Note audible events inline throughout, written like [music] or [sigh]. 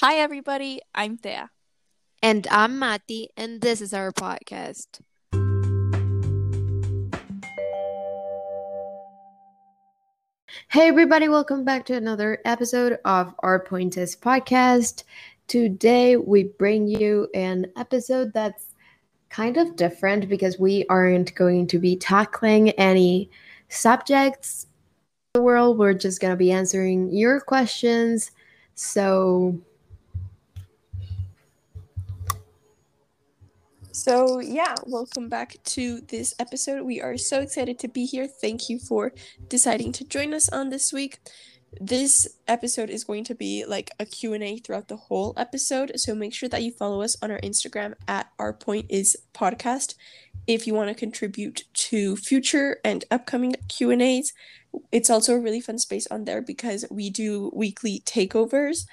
Hi, everybody. I'm Thea. And I'm Mati, and this is our podcast. Hey, everybody, welcome back to another episode of our Pointers podcast. Today, we bring you an episode that's kind of different because we aren't going to be tackling any subjects in the world. We're just going to be answering your questions. So, So, yeah, welcome back to this episode. We are so excited to be here. Thank you for deciding to join us on this week. This episode is going to be like a Q&A throughout the whole episode, so make sure that you follow us on our Instagram at our Pointers podcast if you want to contribute to future and upcoming Q&As. It's also a really fun space on there because we do weekly takeovers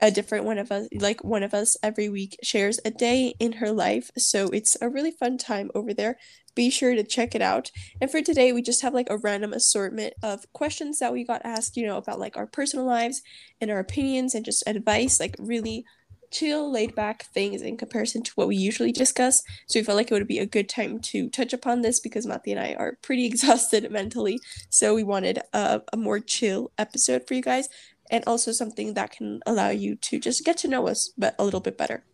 a different one of us like one of us every week shares a day in her life. So it's a really fun time over there. Be sure to check it out. And for today we just have like a random assortment of questions that we got asked you know about like our personal lives and our opinions and just advice like really chill laid back things in comparison to what we usually discuss. So we felt like it would be a good time to touch upon this because matthew and I are pretty [laughs] exhausted mentally. So we wanted a, a more chill episode for you guys and also something that can allow you to just get to know us but a little bit better.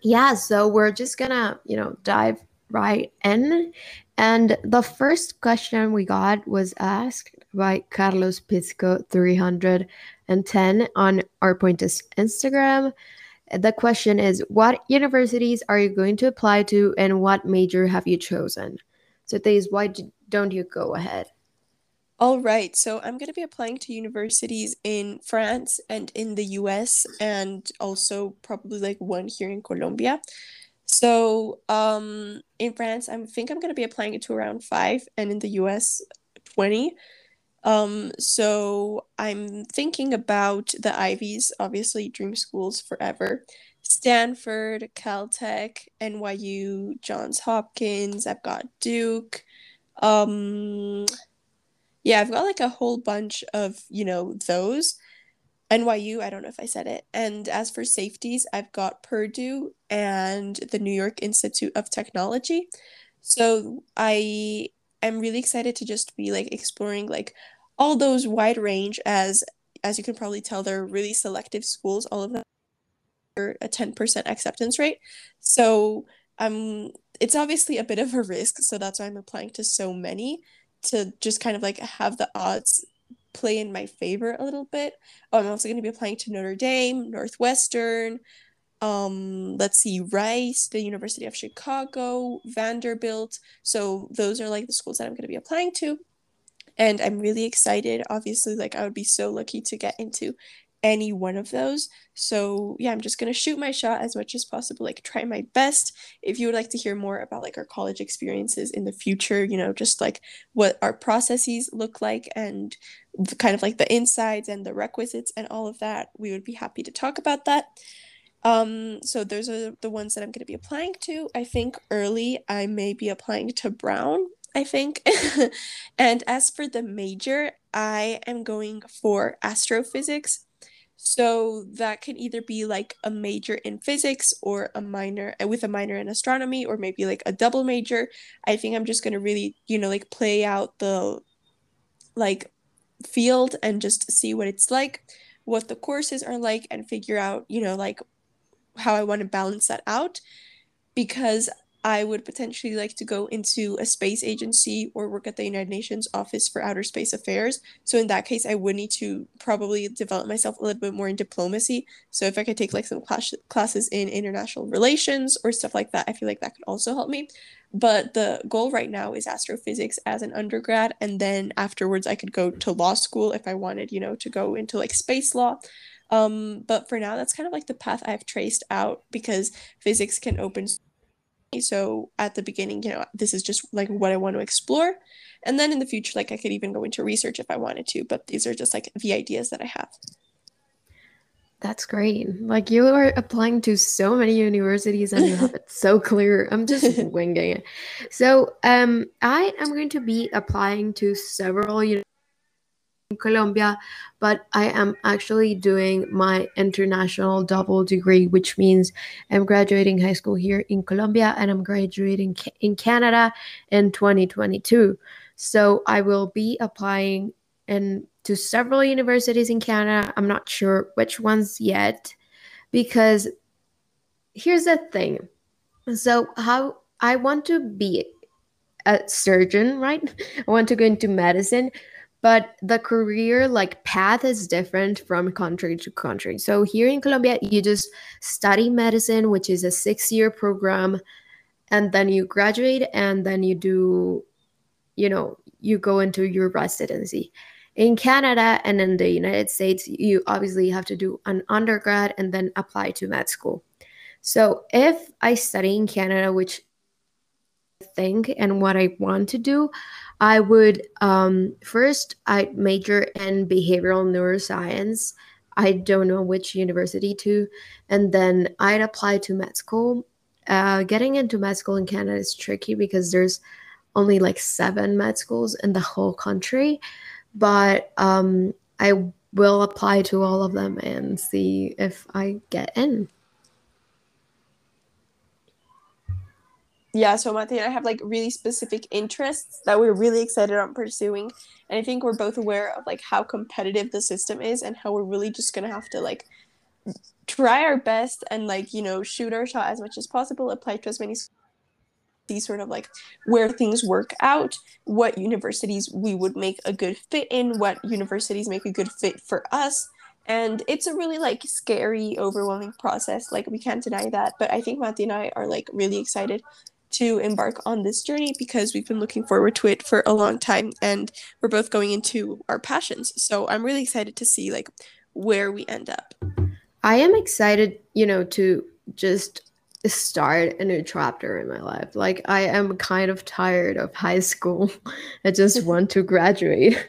Yeah, so we're just gonna, you know, dive right in. And the first question we got was asked by Carlos Pisco 310 on our Pointers Instagram. The question is What universities are you going to apply to and what major have you chosen? So, Thais, why don't you go ahead? All right, so I'm going to be applying to universities in France and in the US, and also probably like one here in Colombia. So, um, in France, I think I'm going to be applying to around five, and in the US, 20. Um, so I'm thinking about the Ivies, obviously, dream schools forever. Stanford, Caltech, NYU, Johns Hopkins. I've got Duke. Um, yeah, I've got like a whole bunch of, you know, those. NYU, I don't know if I said it. And as for safeties, I've got Purdue and the New York Institute of Technology. So I am really excited to just be like exploring like all those wide range as as you can probably tell they're really selective schools all of them a 10% acceptance rate. So um it's obviously a bit of a risk, so that's why I'm applying to so many to just kind of like have the odds play in my favor a little bit. Oh, I'm also going to be applying to Notre Dame, Northwestern, um let's see Rice, the University of Chicago, Vanderbilt. So those are like the schools that I'm going to be applying to. And I'm really excited. Obviously, like I would be so lucky to get into any one of those. So yeah, I'm just gonna shoot my shot as much as possible, like try my best. If you would like to hear more about like our college experiences in the future, you know, just like what our processes look like and kind of like the insides and the requisites and all of that, we would be happy to talk about that. Um, so those are the ones that I'm gonna be applying to. I think early I may be applying to Brown I think. [laughs] and as for the major, I am going for astrophysics. So that can either be like a major in physics or a minor uh, with a minor in astronomy or maybe like a double major. I think I'm just going to really, you know, like play out the like field and just see what it's like, what the courses are like and figure out, you know, like how I want to balance that out because I would potentially like to go into a space agency or work at the United Nations Office for Outer Space Affairs. So in that case, I would need to probably develop myself a little bit more in diplomacy. So if I could take like some class- classes in international relations or stuff like that, I feel like that could also help me. But the goal right now is astrophysics as an undergrad, and then afterwards I could go to law school if I wanted, you know, to go into like space law. Um, but for now, that's kind of like the path I've traced out because physics can open so at the beginning, you know, this is just like what I want to explore. And then in the future, like I could even go into research if I wanted to, but these are just like the ideas that I have. That's great. Like you are applying to so many universities and you have it so clear. I'm just [laughs] winging it. So um I am going to be applying to several in Colombia, but I am actually doing my international double degree, which means I'm graduating high school here in Colombia and I'm graduating in Canada in 2022. So I will be applying in to several universities in Canada. I'm not sure which ones yet because here's the thing. So how I want to be a surgeon, right? [laughs] I want to go into medicine, but the career like path is different from country to country. So here in Colombia, you just study medicine, which is a 6-year program, and then you graduate and then you do you know, you go into your residency. In Canada and in the United States, you obviously have to do an undergrad and then apply to med school. So if I study in Canada, which think and what I want to do, I would um, first I major in behavioral neuroscience. I don't know which university to, and then I'd apply to med school. Uh, getting into med school in Canada is tricky because there's only like seven med schools in the whole country, but um, I will apply to all of them and see if I get in. Yeah, so Matthew and I have like really specific interests that we're really excited on pursuing. And I think we're both aware of like how competitive the system is and how we're really just gonna have to like try our best and like, you know, shoot our shot as much as possible, apply to as many these sort of like where things work out, what universities we would make a good fit in, what universities make a good fit for us. And it's a really like scary, overwhelming process. Like we can't deny that. But I think Matthew and I are like really excited to embark on this journey because we've been looking forward to it for a long time and we're both going into our passions. So I'm really excited to see like where we end up. I am excited, you know, to just start a new chapter in my life. Like I am kind of tired of high school. [laughs] I just want to graduate.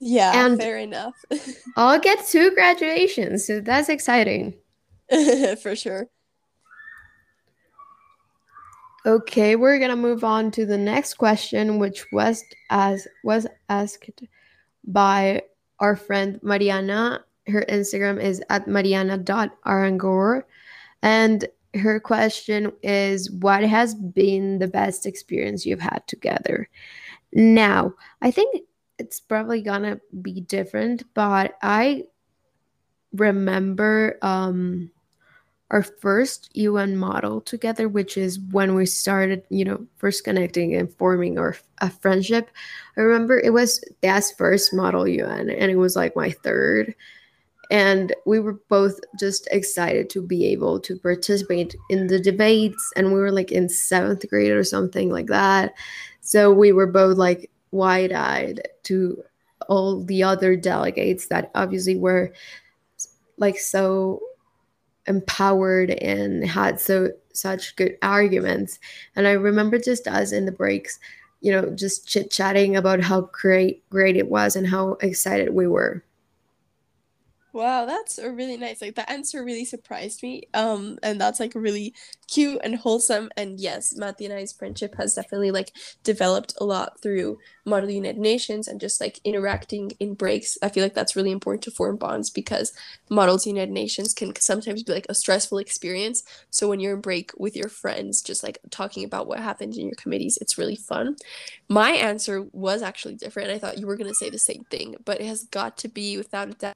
Yeah, and fair enough. [laughs] I'll get two graduations, so that's exciting. [laughs] For sure. Okay, we're gonna move on to the next question, which was as was asked by our friend Mariana. Her Instagram is at mariana.arangor. And her question is What has been the best experience you've had together? Now, I think it's probably gonna be different, but I remember um our first UN model together, which is when we started, you know, first connecting and forming our a friendship. I remember it was Dad's first model UN, and it was like my third. And we were both just excited to be able to participate in the debates. And we were like in seventh grade or something like that. So we were both like wide eyed to all the other delegates that obviously were like so empowered and had so such good arguments. And i remember just us in the breaks you know just chit chatting about how great great it was and how excited we were Wow, that's a really nice. Like that answer really surprised me. Um, and that's like really cute and wholesome. And yes, Matthew and I's friendship has definitely like developed a lot through Model United Nations and just like interacting in breaks. I feel like that's really important to form bonds because Models United Nations can sometimes be like a stressful experience. So when you're in break with your friends, just like talking about what happened in your committees, it's really fun. My answer was actually different. I thought you were gonna say the same thing, but it has got to be without a doubt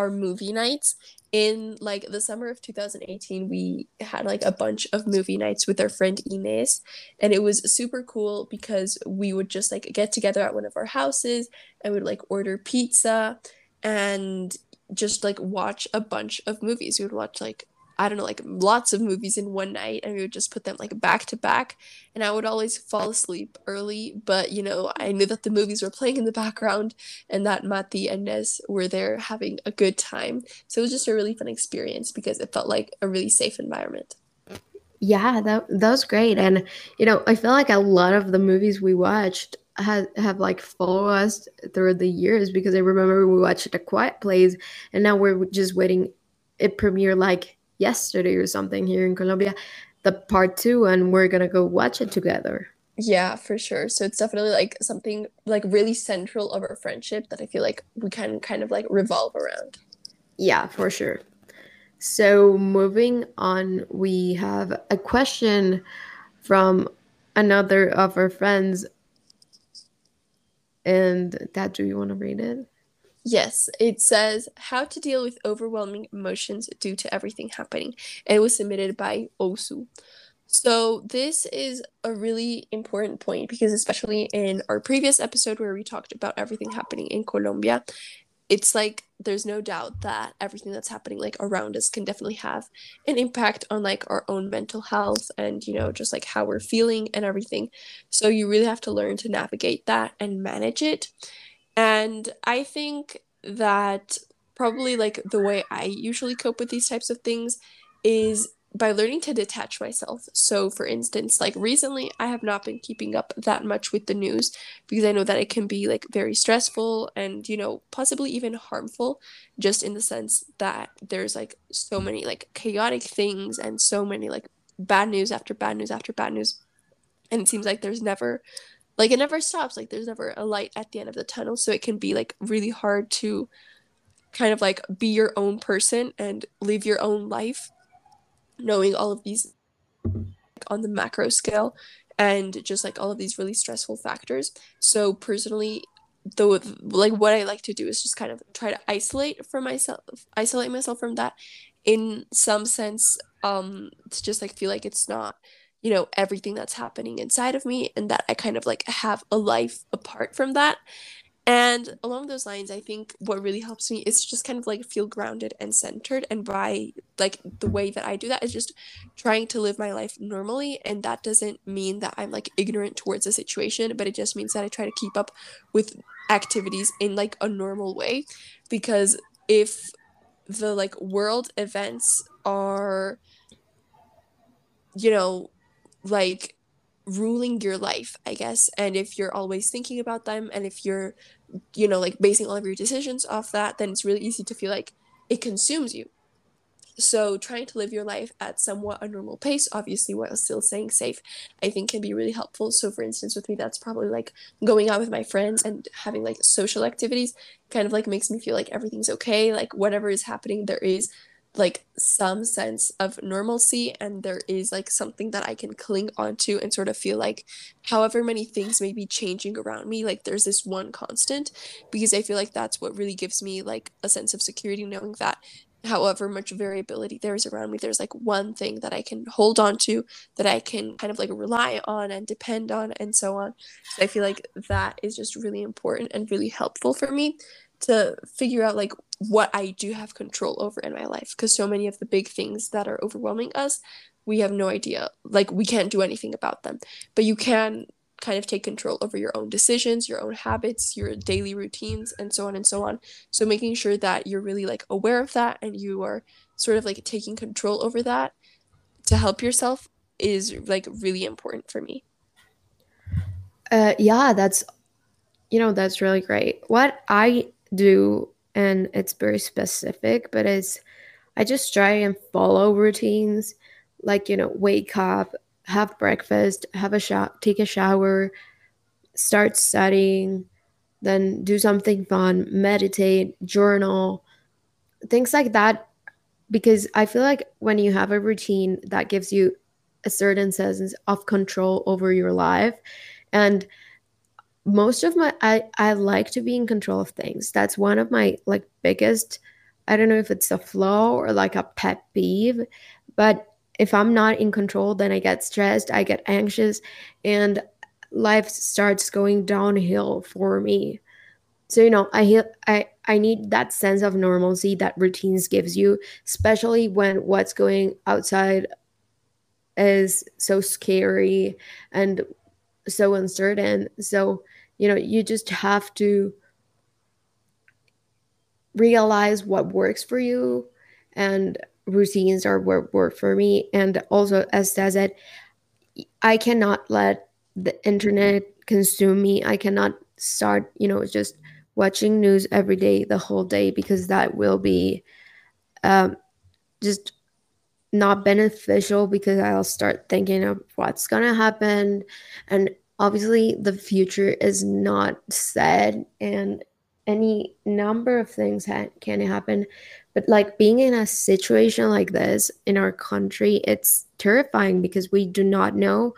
our movie nights. In like the summer of 2018 we had like a bunch of movie nights with our friend Ines and it was super cool because we would just like get together at one of our houses and would like order pizza and just like watch a bunch of movies. We would watch like I don't know, like lots of movies in one night, and we would just put them like back to back. And I would always fall asleep early, but you know, I knew that the movies were playing in the background and that Mati and Nez were there having a good time. So it was just a really fun experience because it felt like a really safe environment. Yeah, that that was great. And you know, I feel like a lot of the movies we watched have have like followed us through the years because I remember we watched A Quiet Place and now we're just waiting it premiere like yesterday or something here in Colombia, the part two, and we're gonna go watch it together. Yeah, for sure. So it's definitely like something like really central of our friendship that I feel like we can kind of like revolve around. Yeah, for sure. So moving on, we have a question from another of our friends. And Dad, do you want to read it? Yes, it says how to deal with overwhelming emotions due to everything happening. And it was submitted by Osu. So this is a really important point because especially in our previous episode where we talked about everything happening in Colombia, it's like there's no doubt that everything that's happening like around us can definitely have an impact on like our own mental health and you know just like how we're feeling and everything. So you really have to learn to navigate that and manage it. And I think that probably like the way I usually cope with these types of things is by learning to detach myself. So, for instance, like recently, I have not been keeping up that much with the news because I know that it can be like very stressful and, you know, possibly even harmful, just in the sense that there's like so hmm. many like chaotic things and so many like bad news after bad news after bad news. And it seems like there's never, like, it never stops. Like, there's never a light at the end of the tunnel. So, it can be like really hard to kind of like be your own person and live your own life knowing all of these like, on the macro scale and just like all of these really stressful factors. So personally, though like what I like to do is just kind of try to isolate from myself isolate myself from that in some sense um to just like feel like it's not you know everything that's happening inside of me and that I kind of like have a life apart from that and along those lines, I think what really helps me is just kind of like feel grounded and centered. And by like the way that I do that is just trying to live my life normally. And that doesn't mean that I'm like ignorant towards the situation, but it just means that I try to keep up with activities in like a normal way. Because if the like world events are, you know, like ruling your life, I guess. And if you're always thinking about them and if you're, you know, like basing all of your decisions off that, then it's really easy to feel like it consumes you. So trying to live your life at somewhat a normal pace, obviously while still staying safe, I think can be really helpful. So for instance, with me, that's probably like going out with my friends and having like social activities kind of like makes me feel like everything's okay. Like whatever is happening, there is like some sense of normalcy and there is like something that I can cling onto and sort of feel like however many things may be changing around me like there's this one constant because I feel like that's what really gives me like a sense of security knowing that however much variability there is around me there's like one thing that I can hold on to that I can kind of like rely on and depend on and so on. So I feel like that is just really important and really helpful for me to figure out like what I do have control over in my life because so many of the big things that are overwhelming us we have no idea like we can't do anything about them. But you can kind of take control over your own decisions your own habits your daily routines and so on and so on. So making sure that you're really like aware of that and you are sort of like taking control over that to help yourself is like really important for me. Uh yeah that's you know that's really great. What i do and it's very specific but it's i just try and follow routines like you know wake up have breakfast have a shower take a shower start studying then do something fun meditate journal things like that because i feel like when you have a routine that gives you a certain sense of control over your life and most of my I I like to be in control of things. That's one of my like biggest I don't know if it's a flaw or like a pet peeve, but if I'm not in control, then I get stressed, I get anxious, and life starts going downhill for me. So you know, I I I need that sense of normalcy that routines gives you, especially when what's going outside is so scary and so uncertain. So you know you just have to realize what works for you and routines are what work for me. And also as says it i cannot let the internet consume me. I cannot start you know just watching news every day the whole day because that will be um, just not beneficial because i'll start thinking of what's gonna happen. And obviously the future is not said and any number of things ha- can happen. But like being in a situation like this in our country it's terrifying because we do not know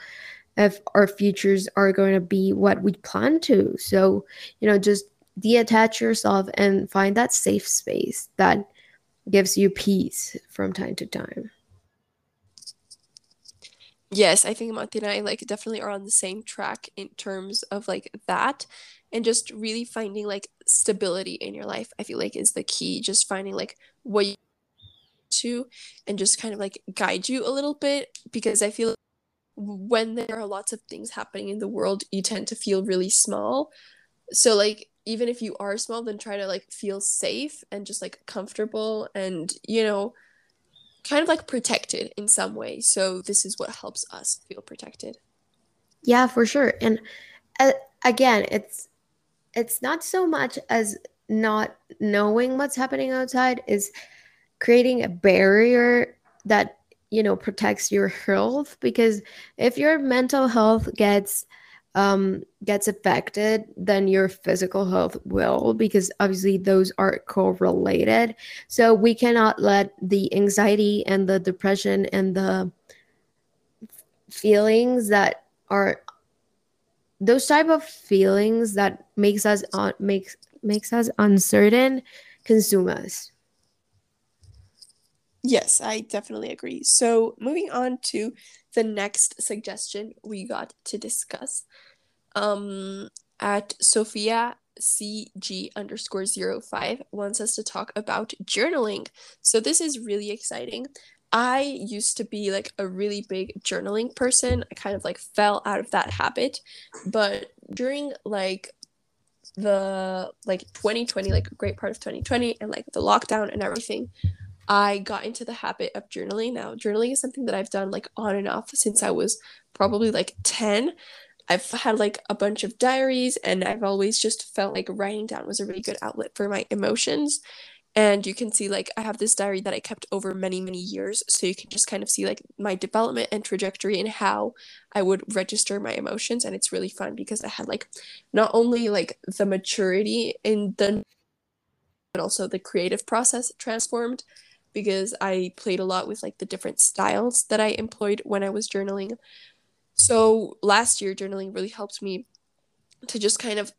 if our futures are going to be what we plan to. So you know just detach yourself and find that safe space that gives you peace from time to time Yes, I think Mati and I like definitely are on the same track in terms of like that and just really finding like stability in your life. I feel like is the key. Just finding like what you to and just kind of like guide you a little bit because I feel when there are lots of things happening in the world, you tend to feel really small. So like even if you are small, then try to like feel safe and just like comfortable and you know kind of like protected in some way. So this is what helps us feel protected. Yeah, for sure. And uh, again, it's it's not so much as not knowing what's happening outside is creating a barrier that you know protects your health because if your mental health gets um, gets affected, then your physical health will, because obviously those are correlated. So we cannot let the anxiety and the depression and the feelings that are those type of feelings that makes us uh, makes makes us uncertain consume us. Yes, I definitely agree. So, moving on to the next suggestion we got to discuss um, at Sophia CG underscore zero five wants us to talk about journaling. So, this is really exciting. I used to be like a really big journaling person. I kind of like fell out of that habit. But during like the like 2020, like a great part of 2020 and like the lockdown and everything, I got into the habit of journaling. Now, journaling is something that I've done like on and off since I was probably like 10. I've had like a bunch of diaries and I've always just felt like writing down was a really good outlet for my emotions. And you can see like I have this diary that I kept over many, many years. So you can just kind of see like my development and trajectory and how I would register my emotions. And it's really fun because I had like not only like the maturity in the but also the creative process transformed because I played a lot with like the different styles that I employed when I was journaling. So last year journaling really helped me to just kind of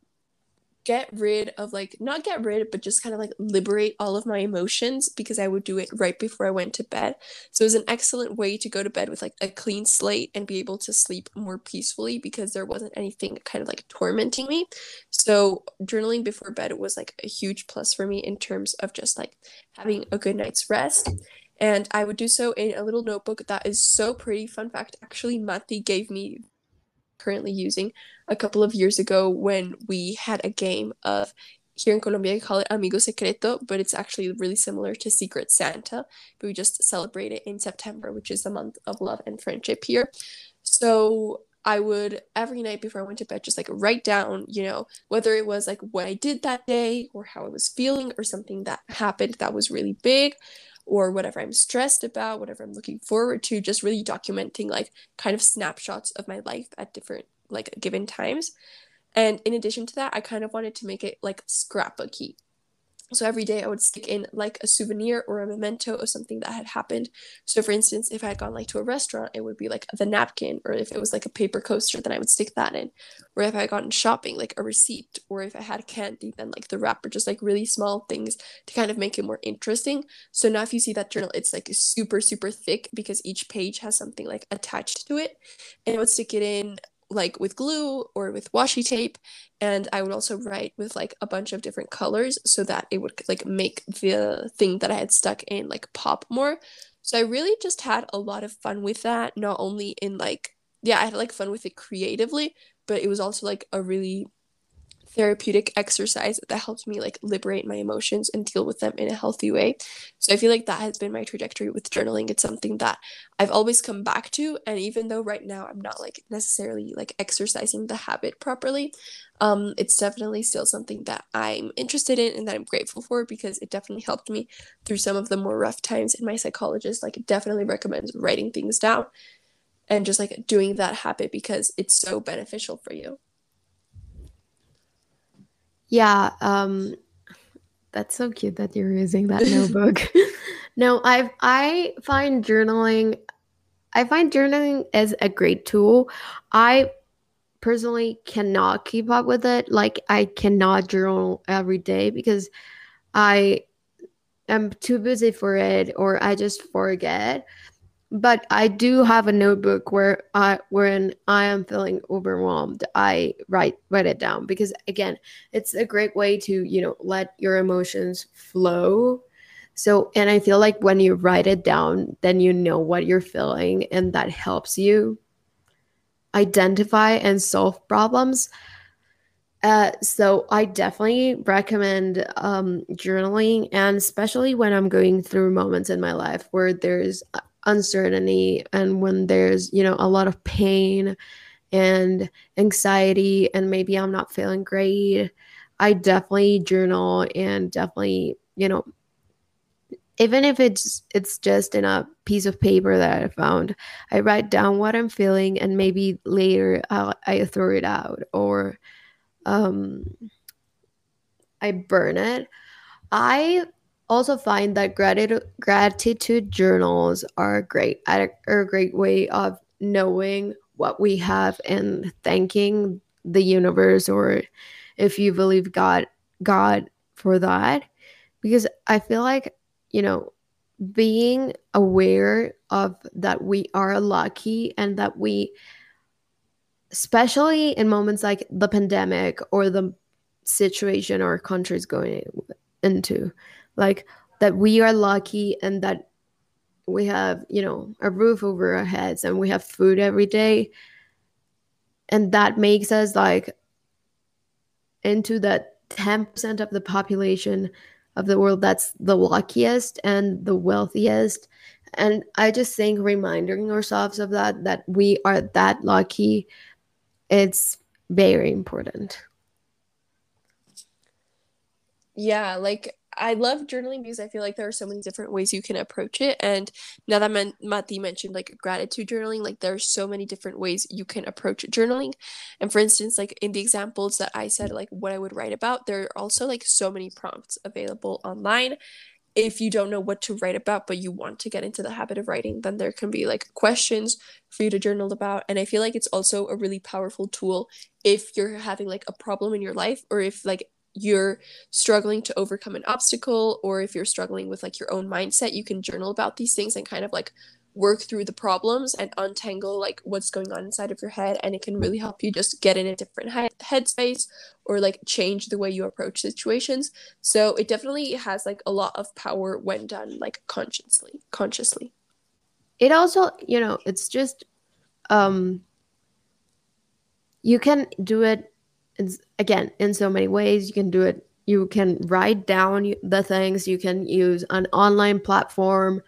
get rid of like not get rid but just kind of like liberate all of my emotions because I would do it right before I went to bed. So it was an excellent way to go to bed with like a clean slate and be able to sleep more peacefully because there wasn't anything kind of like tormenting me. So journaling before bed was like a huge plus for me in terms of just like having a good night's rest. And I would do so in a little notebook that is so pretty. Fun fact actually, Mati gave me currently using a couple of years ago when we had a game of here in Colombia, we call it Amigo Secreto, but it's actually really similar to Secret Santa. But we just celebrate it in September, which is the month of love and friendship here. So I would every night before I went to bed just like write down, you know, whether it was like what I did that day or how I was feeling or something that happened that was really big or whatever I'm stressed about, whatever I'm looking forward to, just really documenting like kind of snapshots of my life at different like given times. And in addition to that, I kind of wanted to make it like scrapbooky. So every day I would stick in like a souvenir or a memento of something that had happened. So for instance, if I had gone like to a restaurant, it would be like the napkin, or if it was like a paper coaster, then I would stick that in. Or if I had gone shopping, like a receipt, or if I had candy, then like the wrapper, just like really small things to kind of make it more interesting. So now if you see that journal, it's like super, super thick because each page has something like attached to it. And I would stick it in like with glue or with washi tape and i would also write with like a bunch of different colors so that it would like make the thing that i had stuck in like pop more. So i really just had a lot of fun with that not only in like yeah i had like fun with it creatively but it was also like a really therapeutic exercise that helps me like liberate my emotions and deal with them in a healthy way. So I feel like that has been my trajectory with journaling. It's something that I've always come back to and even though right now I'm not like necessarily like exercising the habit properly, um it's definitely still something that I'm interested in and that I'm grateful for because it definitely helped me through some of the more rough times and my psychologist like definitely recommends writing things down and just like doing that habit because it's so beneficial for you. Yeah, um that's so cute that you're using that notebook. [laughs] no, I I find journaling I find journaling as a great tool. I personally cannot keep up with it. Like I cannot journal every day because I am too busy for it or I just forget. But I do have a notebook where I when I am feeling overwhelmed, I write write it down because again, it's a great way to, you know, let your emotions flow. So, and I feel like when you write it down, then you know what you're feeling and that helps you identify and solve problems. Uh, so I definitely recommend um, journaling, and especially when I'm going through moments in my life where there's uncertainty and when there's you know a lot of pain and anxiety, and maybe I'm not feeling great. I definitely journal and definitely you know even if it's it's just in a piece of paper that I found, I write down what I'm feeling, and maybe later I'll, I throw it out or um, I burn it. I also find that gratitude gratitude journals are great are a great way of knowing what we have and thanking the universe or if you believe God God for that. Because I feel like you know being aware of that we are lucky and that we especially in moments like the pandemic or the situation our country's going into like that we are lucky and that we have you know a roof over our heads and we have food every day and that makes us like into that 10% of the population of the world that's the luckiest and the wealthiest and i just think reminding ourselves of that that we are that lucky it's very important. Yeah, like I love journaling because I feel like there are so many different ways you can approach it. And now that Man- Mati mentioned like gratitude journaling, like there are so many different ways you can approach journaling. And for instance, like in the examples that I said, like what I would write about, there are also like so many prompts available online if you don't know what to write about but you want to get into the habit of writing then there can be like questions for you to journal about and i feel like it's also a really powerful tool if you're having like a problem in your life or if like you're struggling to overcome an obstacle or if you're struggling with like your own mindset you can journal about these things and kind of like work through the problems and untangle like what's going on inside of your head and it can really help you just get in a different he- headspace or like change the way you approach situations. So it definitely has like a lot of power when done like consciously consciously. It also you know it's just um you can do it in, again in so many ways you can do it you can write down the things you can use an online platform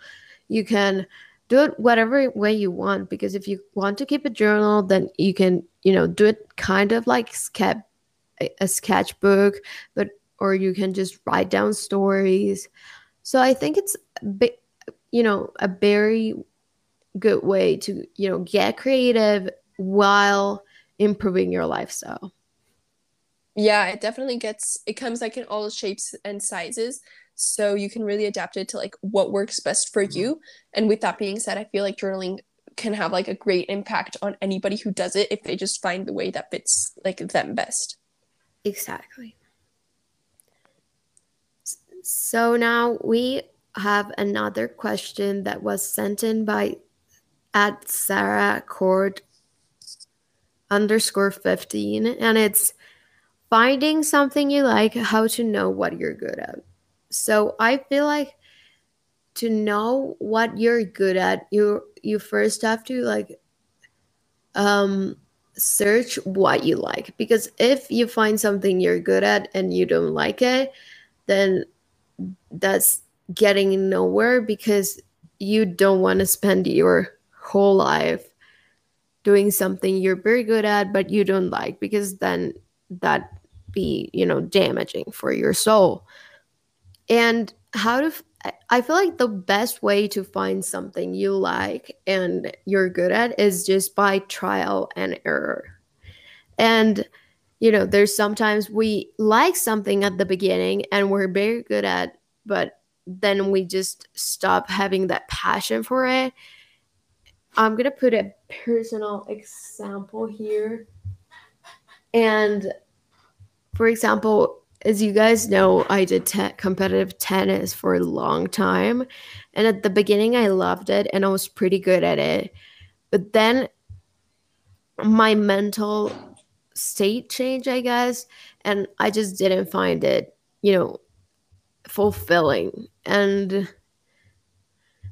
you can do it whatever way you want because if you want to keep a journal then you can you know do it kind of like sketch a sketchbook but or you can just write down stories. So i think it's you know a very good way to you know get creative while improving your lifestyle yeah it definitely gets it comes like in all shapes and sizes so you can really adapt it to like what works best for mm-hmm. you and with that being said i feel like journaling can have like a great impact on anybody who does it if they just find the way that fits like them best. Exactly. So now we have another question that was sent in by at sarah cord underscore 15 and it's finding something you like how to know what you're good at. So I feel like to know what you're good at, you you first have to like um search what you like. Because if you find something you're good at and you don't like it, then that's getting nowhere because you don't want to spend your whole life doing something you're very good at but you don't like because then that be you know damaging for your soul and how to I feel like the best way to find something you like and you're good at is just by trial and error. And you know, there's sometimes we like something at the beginning and we're very good at, but then we just stop having that passion for it. I'm going to put a personal example here. And for example, as you guys know, I did te- competitive tennis for a long time. And at the beginning, I loved it and I was pretty good at it. But then my mental state changed, I guess, and I just didn't find it, you know, fulfilling. And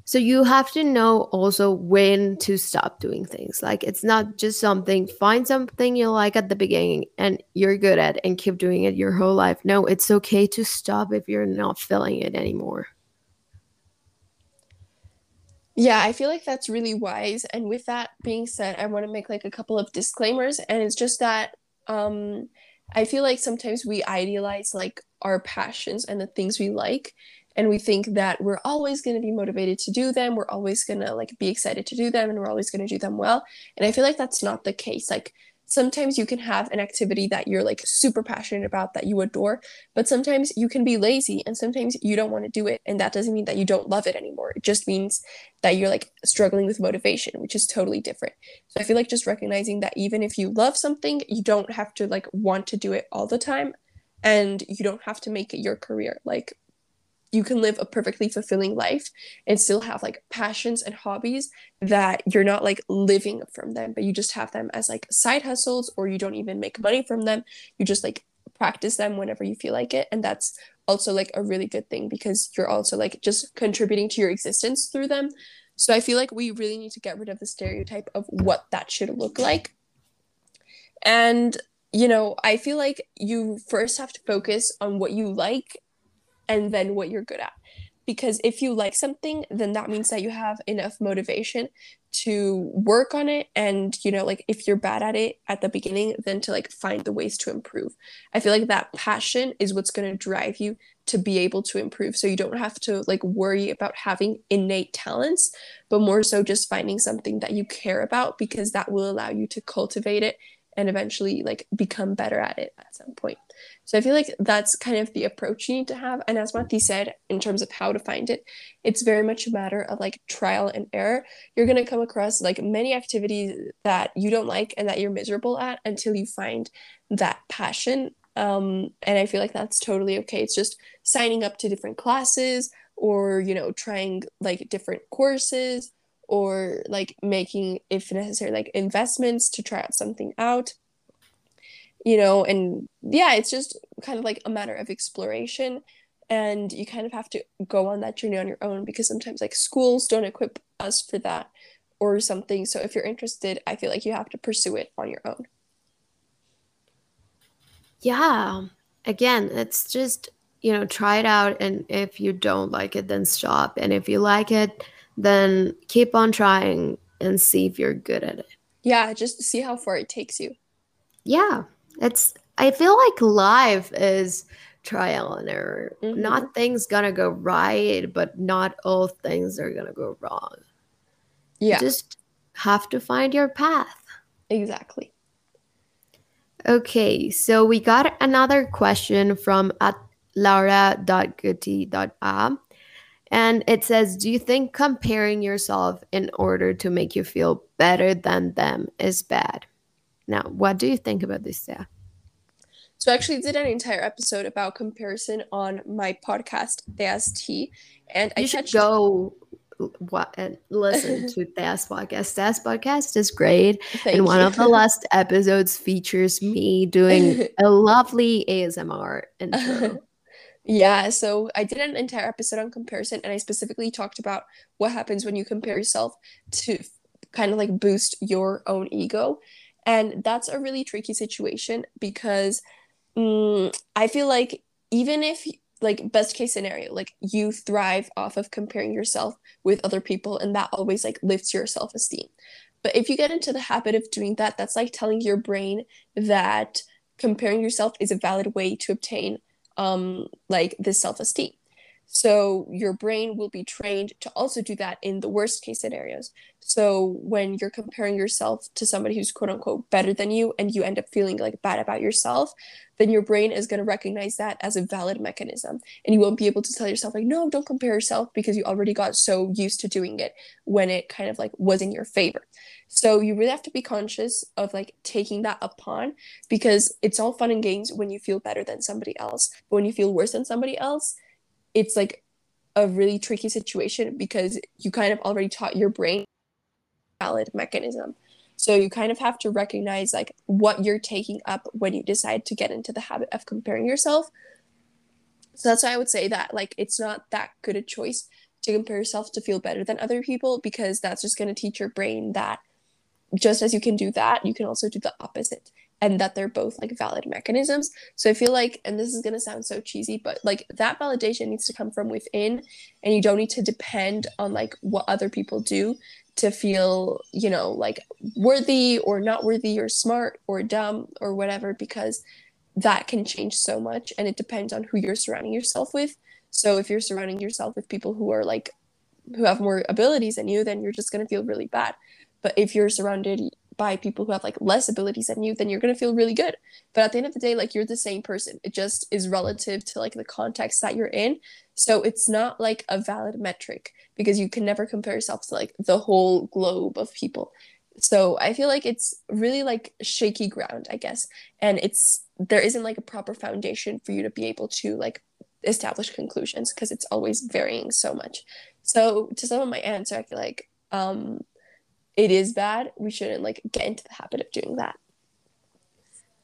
so you have to know also when to stop doing things. Like it's not just something, find something you like at the beginning and you're good at and keep doing it your whole life. No, it's okay to stop if you're not feeling it anymore. Yeah, I feel like that's really wise. And with that being said, I want to make like a couple of disclaimers. And it's just that um I feel like sometimes we idealize like our passions and the things we like and we think that we're always going to be motivated to do them we're always going to like be excited to do them and we're always going to do them well and i feel like that's not the case like sometimes you can have an activity that you're like super passionate about that you adore but sometimes you can be lazy and sometimes you don't want to do it and that doesn't mean that you don't love it anymore it just means that you're like struggling with motivation which is totally different. So i feel like just recognizing that even if you love something you don't have to like want to do it all the time and you don't have to make it your career like you can live a perfectly fulfilling life and still have like passions and hobbies that you're not like living from them but you just have them as like side hustles or you don't even make money from them. You just like practice them whenever you feel like it. And that's also like a really good thing because you're also like just contributing to your existence through them. So i feel like we really need to get rid of the stereotype of what that should look like. And you know i feel like you first have to focus on what you like and then what you're good at. Because if you like something then that means that you have enough motivation to work on it and you know like if you're bad at it at the beginning then to like find the ways to improve. I feel like that passion is what's going to drive you to be able to improve. So you don't have to like worry about having innate talents but more so just finding something that you care about because that will allow you to cultivate it and eventually like become better at it at some point so I feel like that's kind of the approach you need to have. And as Mati said, in terms of how to find it, it's very much a matter of like trial and error. You're to come across like many activities that you don't like and that you're miserable at until you find that passion. Um, and I feel like that's totally okay. It's just signing up to different classes or, you know, trying like different courses or like making, if necessary, like investments to try out something out you know and yeah it's just kind of like a matter of exploration and you kind of have to go on that journey on your own because sometimes like schools don't equip us for that or something. So if you're interested i feel like you have to pursue it on your own. Yeah. Again it's just you know try it out and if you don't like it then stop. And if you like it then keep on trying and see if you're good at it yeah just see how far it takes you yeah it's I feel like life is trial and error. Mm-hmm. Not things gonna go right, but not all things are gonna go wrong. Yeah. You just have to find your path. Exactly. Okay, so we got another question from at laura.guti.a. And it says, Do you think comparing yourself in order to make you feel better than them is bad? Now, what do you think about this, Sarah? So I actually did an entire episode about comparison on my podcast, DST, and you I should go what and listen to [laughs] Das podcast. Das podcast is great, Thank and one you. of the last episodes features me doing [laughs] a lovely ASMR intro. [laughs] Yeah, so I did an entire episode on comparison, and I specifically talked about what happens when you compare yourself to kind of like boost your own ego. And that's a really tricky situation because mm, I feel like even if like best case scenario like you thrive off of comparing yourself with other people and that always like lifts your self-esteem but if you get into the habit of doing that that's like telling your brain that comparing yourself is a valid way to obtain um like this self-esteem So your brain will be trained to also do that in the worst case scenarios. So when you're comparing yourself to somebody who's quote unquote better than you and you end up feeling like bad about yourself, then your brain is going to recognize that as a valid mechanism. And you won't be able to tell yourself like no, don't compare yourself because you already got so used to doing it when it kind of like was in your favor. So you really have to be conscious of like taking that upon because it's all fun and games when you feel better than somebody else. But when you feel worse than somebody else, it's like a really tricky situation because you kind of already taught your brain valid mechanism. So you kind of have to recognize like what you're taking up when you decide to get into the habit of comparing yourself. So that's why I would say that like it's not that good a choice to compare yourself to feel better than other people because that's just going to teach your brain that just as you can do that, you can also do the opposite and that they're both like valid mechanisms. So I feel like, and this is gonna sound so cheesy, but like that validation needs to come from within, and you don't need to depend on like what other people do to feel, you know, like worthy or not worthy or smart or dumb or whatever, because that can change so much and it depends on who you're surrounding yourself with. So if you're surrounding yourself with people who are like, who have more abilities than you, then you're just gonna feel really bad. But if you're surrounded by people who have like less abilities than you, then you're gonna feel really good. But at the end of the day, like you're the same person. It just is relative to like the context that you're in. So it's not like a valid metric because you can never compare yourself to like the whole globe of people. So I feel like it's really like shaky ground, I guess. And it's there isn't like a proper foundation for you to be able to like establish conclusions because it's always varying so much. So to sum up my answer, I feel like um it is bad, we shouldn't like get into the habit of doing that.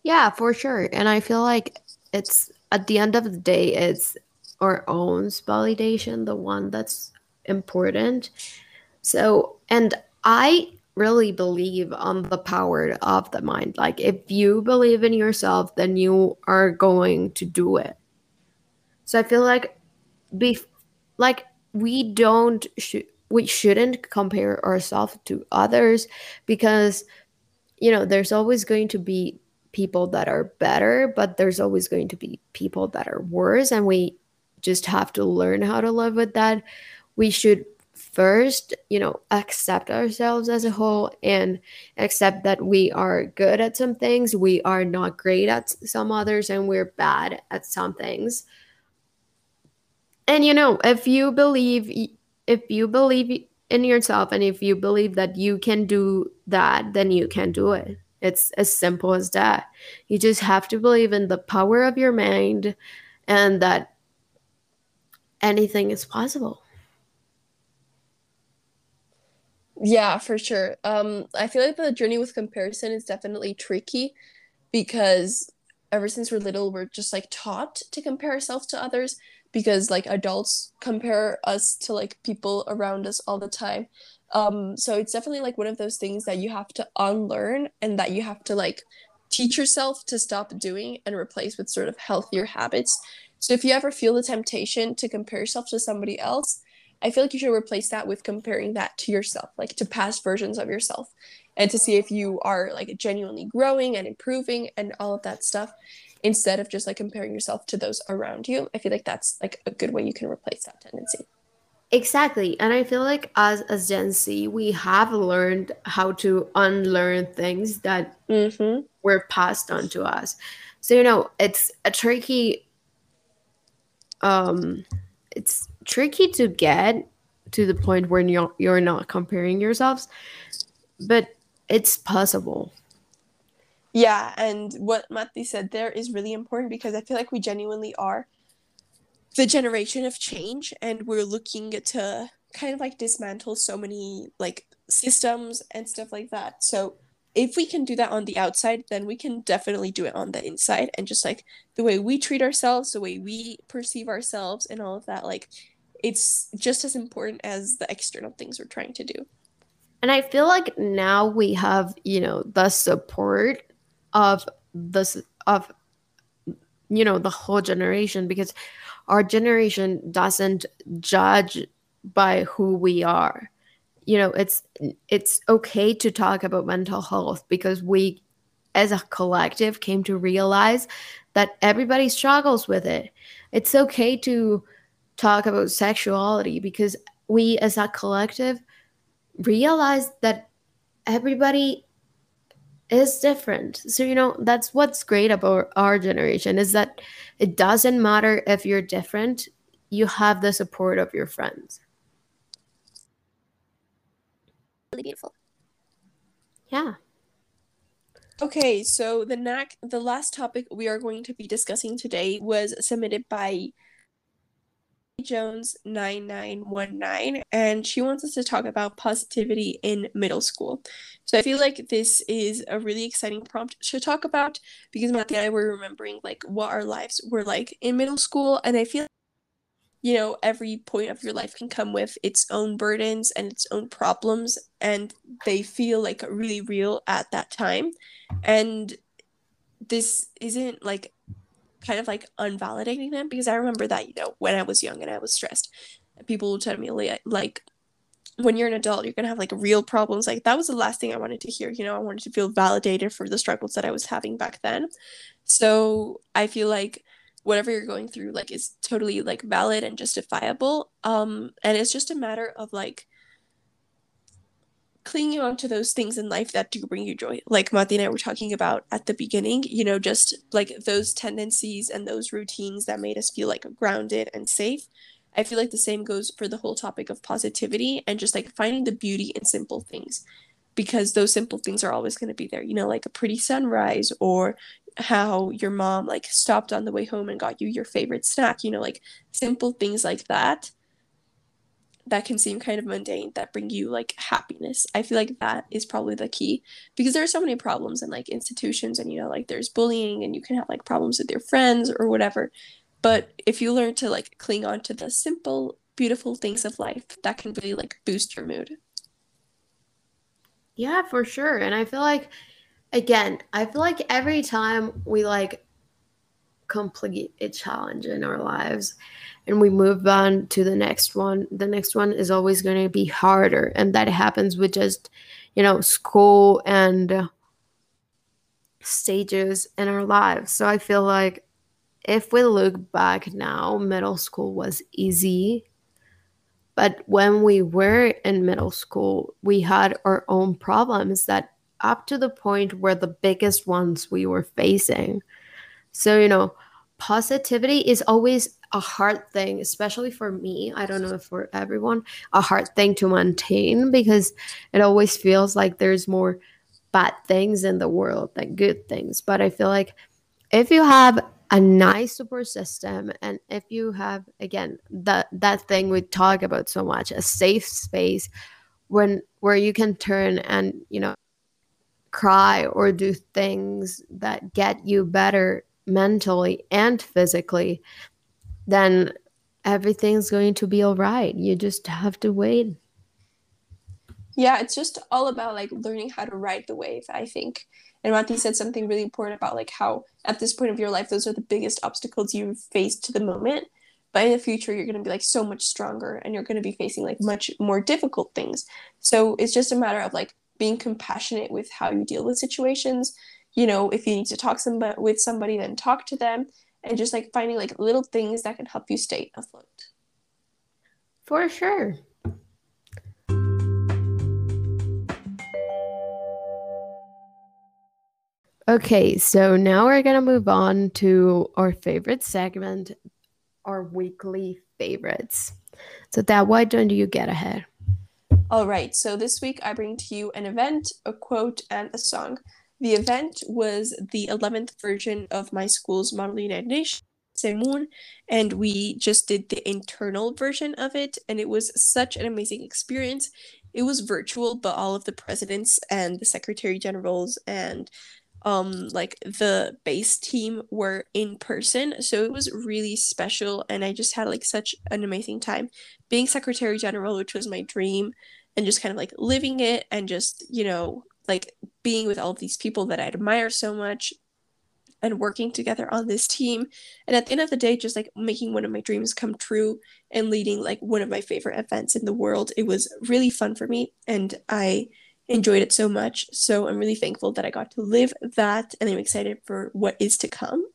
Yeah, for sure. And I feel like it's at the end of the day, it's our own validation, the one that's important. So, and I really believe on the power of the mind. Like, if you believe in yourself, then you are going to do it. So I feel like, be like we don't shoot we shouldn't compare ourselves to others because you know there's always going to be people that are better but there's always going to be people that are worse and we just have to learn how to live with that. We should first you know accept ourselves as a whole and accept that we are good at some things we are not great at some others and we're bad at some things. And you know if you believe if you believe in yourself and if you believe that you can do that, then you can do it. It's as simple as that. You just have to believe in the power of your mind and that anything is possible. Yeah, for sure. Um, I feel like the journey with comparison is definitely tricky because ever since we're little, we're just like taught to compare ourselves to others because like adults compare us to like people around us all the time. Um so it's definitely like one of those things that you have to unlearn and that you have to like teach yourself to stop doing and replace with sort of healthier habits. So if you ever feel the temptation to compare yourself to somebody else i feel like you should replace that with comparing that to yourself like to past versions of yourself and to see if you are like genuinely growing and improving and all of that stuff instead of just like comparing yourself to those around you. I feel like that's like a good way you can replace that tendency. Exactly. And I feel like as as Gen Z, we have learned how to unlearn things that mm-hmm. were passed on to us. So you know, it's a tricky um it's tricky to get to the point where you're you're not comparing yourselves, but it's possible. Yeah, and what Mati said there is really important because I feel like we genuinely are the generation of change and we're looking to kind of like dismantle so many like systems and stuff like that. So if we can do that on the outside, then we can definitely do it on the inside and just like the way we treat ourselves, the way we perceive ourselves and all of that like it's just as important as the external things we're trying to do. And I feel like now we have, you know, the support of this of you know the whole generation because our generation doesn't judge by who we are. You know it's it's okay to talk about mental health because we as a collective came to realize that everybody struggles with it. It's okay to talk about sexuality because we as a collective realize that everybody is different. So, you know, that's what's great about our generation is that it doesn't matter if you're different, you have the support of your friends. Really beautiful. Yeah. Okay, so the next, the last topic we are going to be discussing today was submitted by Jones 9919 and she wants us to talk about positivity in middle school. So I feel like this is a really exciting prompt to talk about because Matthew and I were remembering like what our lives were like in middle school and I feel you know every point of your life can come with its own burdens and its own problems and they feel like really real at that time and this isn't like kind of like unvalidating them because I remember that, you know, when I was young and I was stressed, people would tell me like when you're an adult, you're gonna have like real problems. Like that was the last thing I wanted to hear. You know, I wanted to feel validated for the struggles that I was having back then. So I feel like whatever you're going through like is totally like valid and justifiable. Um, and it's just a matter of like clinging on to those things in life that do bring you joy. Like mati and i were talking about at the beginning you know just like those tendencies and those routines that made us feel like grounded and safe. I feel like the same goes for the whole topic of positivity and just like finding the beauty in simple things. Because those simple things are always going to be there you know like a pretty sunrise or how your mom like stopped on the way home and got you your favorite snack you know like simple things like that that can seem kind of mundane that bring you like happiness. I feel like that is probably the key because there are so many problems in like institutions and you know like there's bullying and you can have like problems with your friends or whatever. But if you learn to like cling on to the simple beautiful things of life, that can really like boost your mood. Yeah, for sure. And I feel like again, I feel like every time we like complete a challenge in our lives. And we move on to the next one. The next one is always going to be harder and that happens with just you know school and uh, stages in our lives. So i feel like if we look back now middle school was easy. But when we were in middle school we had our own problems that up to the point where the biggest ones we were facing so you know positivity is always a hard thing, especially for me. I don't know if for everyone, a hard thing to maintain because it always feels like there's more bad things in the world than good things. But I feel like if you have a nice support system and if you have again that that thing we talk about so much, a safe space when where you can turn and you know cry or do things that get you better mentally and physically, then everything's going to be all right. You just have to wait. Yeah, it's just all about like learning how to ride the wave, I think. And Mati said something really important about like how at this point of your life, those are the biggest obstacles you've faced to the moment. But in the future, you're going to be like so much stronger and you're going to be facing like much more difficult things. So it's just a matter of like being compassionate with how you deal with situations you know if you need to talk somebody with somebody then talk to them and just like finding like little things that can help you stay afloat. For sure. Okay so now we're gonna move on to our favorite segment our weekly favorites. So that why don't you get ahead? All right so this week i bring to you an event a quote and a song the event was the 11th version of my school's Model United Nations, Semun, and we just did the internal version of it, and it was such an amazing experience. It was virtual, but all of the presidents and the secretary generals and um like the base team were in person so it was really special and i just had like such an amazing time being secretary general which was my dream and just kind of like living it and just you know like being with all of these people that I admire so much and working together on this team. And at the end of the day just like making one of my dreams come true and leading like one of my favorite events in the world it was really fun for me and i enjoyed it so much. So i'm really thankful that i got to live that and i'm excited for what is to come.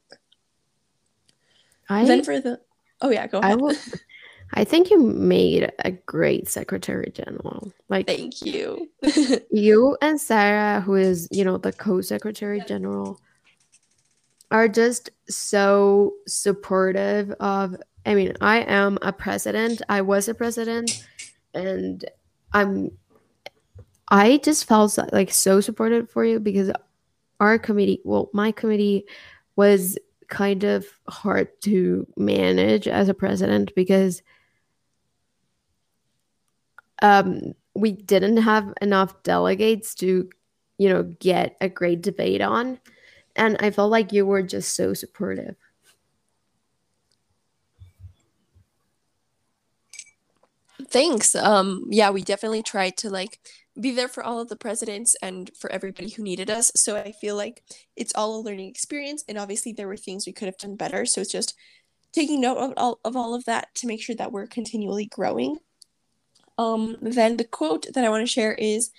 I, then for the oh yeah go ahead. I will, [laughs] I think you made a great secretary general. Like Thank you. [laughs] you and Sarah, who is, you know, the co-secretary general, are just so supportive of I mean, I am a president. I was a president and I'm I just felt like so supported for you because our committee, well, my committee was kind of hard to manage as a president because um, we didn't have enough delegates to, you know, get a great debate on. And I felt like you were just so supportive. Thanks. Um yeah, we definitely tried to like be there for all of the presidents and for everybody who needed us. So I feel like it's all a learning experience and obviously there were things we could have done better. So it's just taking note of all of all of that to make sure that we're continually growing. Um then the quote that I want to share is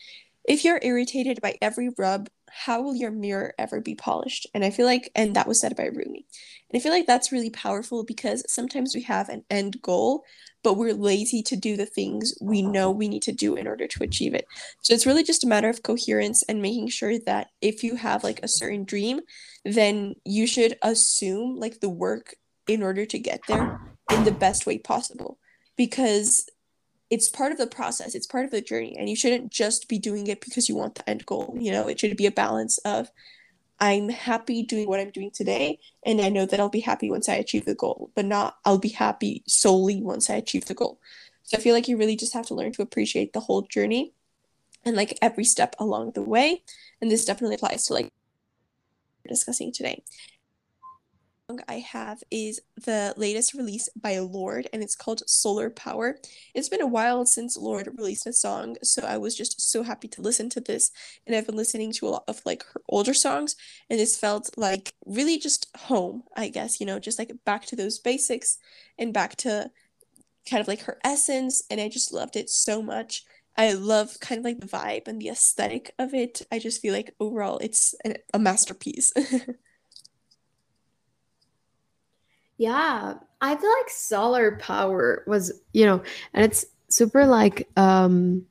if you're irritated by every rub, how will your mirror ever be polished? And I feel like, and that was said by Rumi. And I feel like that's really powerful because sometimes we have an end goal, but we're lazy to do the things we know we need to do in order to achieve it. So it's really just a matter of coherence and making sure that if you have like a certain dream, then you should assume like the work in order to get there in the best way possible because it's part of the process it's part of the journey and you shouldn't just be doing it because you want the end goal you know it should be a balance of I'm happy doing what I'm doing today, and I know that I'll be happy once I achieve the goal, but not I'll be happy solely once I achieve the goal. So I feel like you really just have to learn to appreciate the whole journey and like every step along the way. And this definitely applies to like discussing today I have is the latest release by Lorde, and it's called Solar Power. It's been a while since Lorde released a song, so I was just so happy to listen to this. And I've been listening to a lot of like her older songs, and this felt like really just home, I guess, you know, just like back to those basics and back to kind of like her essence. And I just loved it so much. I love kind of like the vibe and the aesthetic of it. I just feel like overall it's a, a masterpiece. [laughs] Yeah, I feel like solar power was, you know, and it's super like um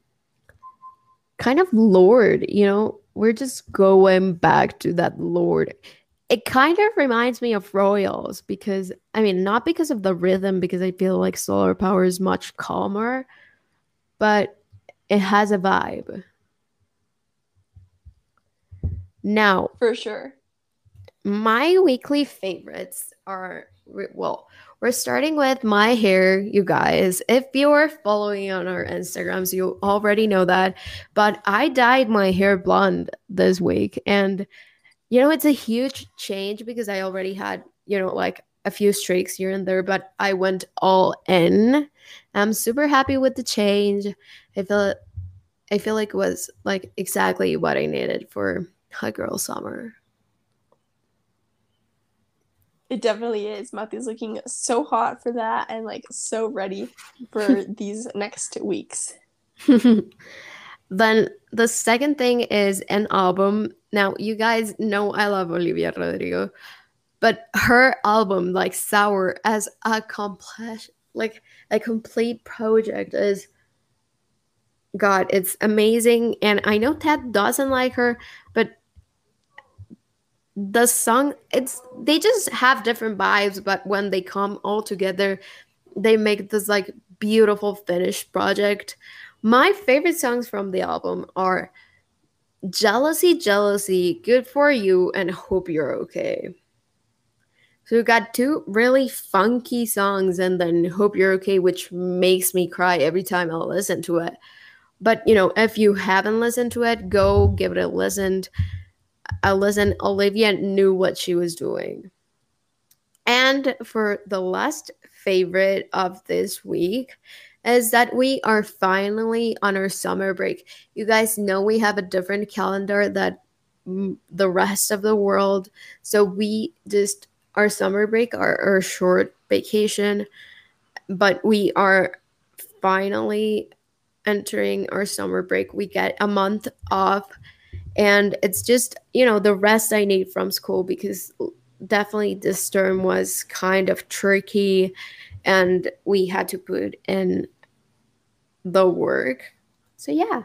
kind of Lorde, you know, we're just going back to that Lorde. It kind of reminds me of Royals because I mean, not because of the rhythm, because I feel like solar power is much calmer, but it has a vibe. Now, for sure. My weekly favorites are well, we're starting with my hair, you guys. If you're following on our Instagrams, you already know that. But I dyed my hair blonde this week. And, you know, it's a huge change because I already had, you know, like a few streaks here and there, but I went all in. I'm super happy with the change. I feel I feel like it was like exactly what I needed for a girl summer. It definitely is. Matthew's looking so hot for that and like so ready for [laughs] these next weeks. [laughs] then the second thing is an album. Now, you guys know I love Olivia Rodrigo, but her album, like Sour, as a complete, like a complete project, is God, it's amazing. And I know Ted doesn't like her, but the song it's they just have different vibes but when they come all together they make this like beautiful finished project. My favorite songs from the album are jealousy jealousy good for you and hope you're okay. So we got two really funky songs and then hope you're okay which makes me cry every time i listen to it. But you know if you haven't listened to it go give it a listen listen, Olivia knew what she was doing. And for the last favorite of this week is that we are finally on our summer break. You guys know we have a different calendar that the rest of the world. So we just our summer break, our, our short vacation, but we are finally entering our summer break. We get a month off and it's just you know the rest i need from school because definitely this term was kind of tricky and we had to put in the work. So yeah.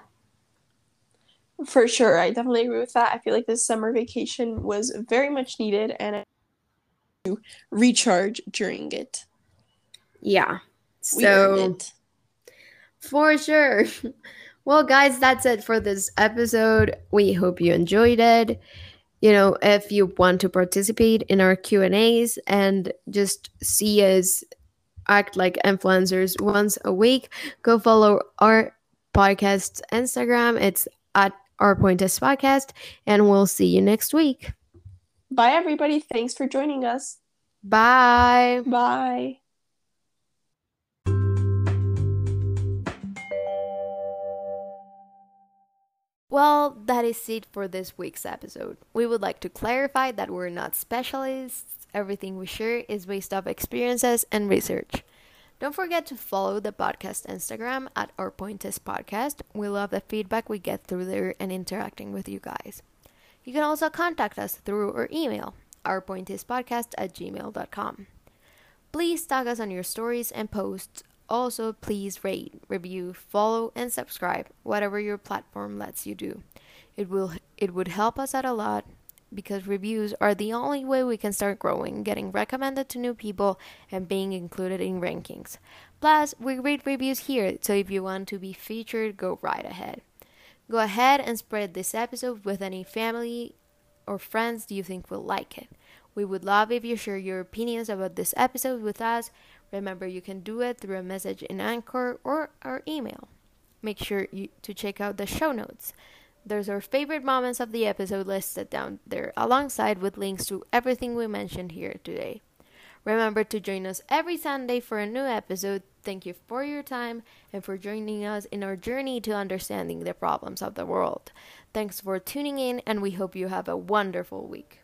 For sure. I definitely agree with that. I feel like this summer vacation was very much needed and I to recharge during it. Yeah. So for sure. [laughs] Well, guys, that's it for this episode. We hope you enjoyed it. You know, if you want to participate in our Q&As and just see us act like influencers once a week, go follow our podcast Instagram. It's at our Pointers podcast and we'll see you next week. Bye everybody. Thanks for joining us. Bye. Bye. Well, that is it for this week's episode. We would like to clarify that we're not specialists. Everything we share is based off experiences and research. Don't forget to follow the podcast Instagram at our Pointers Podcast. We love the feedback we get through there and interacting with you guys. You can also contact us through our email, ourpointerspodcast at gmail.com. Please tag us on your stories and posts also, please rate, review, follow, and subscribe, whatever your platform lets you do. It will it would help us out a lot because reviews are the only way we can start growing, getting recommended to new people, and being included in rankings. Plus, we read reviews here, so if you want to be featured, go right ahead. Go ahead and spread this episode with any family or friends you think will like it. We would love if you share your opinions about this episode with us. Remember, you can do it through a message in Anchor or our email. Make sure you, to check out the show notes. There's our favorite moments of the episode listed down there, alongside with links to everything we mentioned here today. Remember to join us every Sunday for a new episode. Thank you for your time and for joining us in our journey to understanding the problems of the world. Thanks for tuning in, and we hope you have a wonderful week.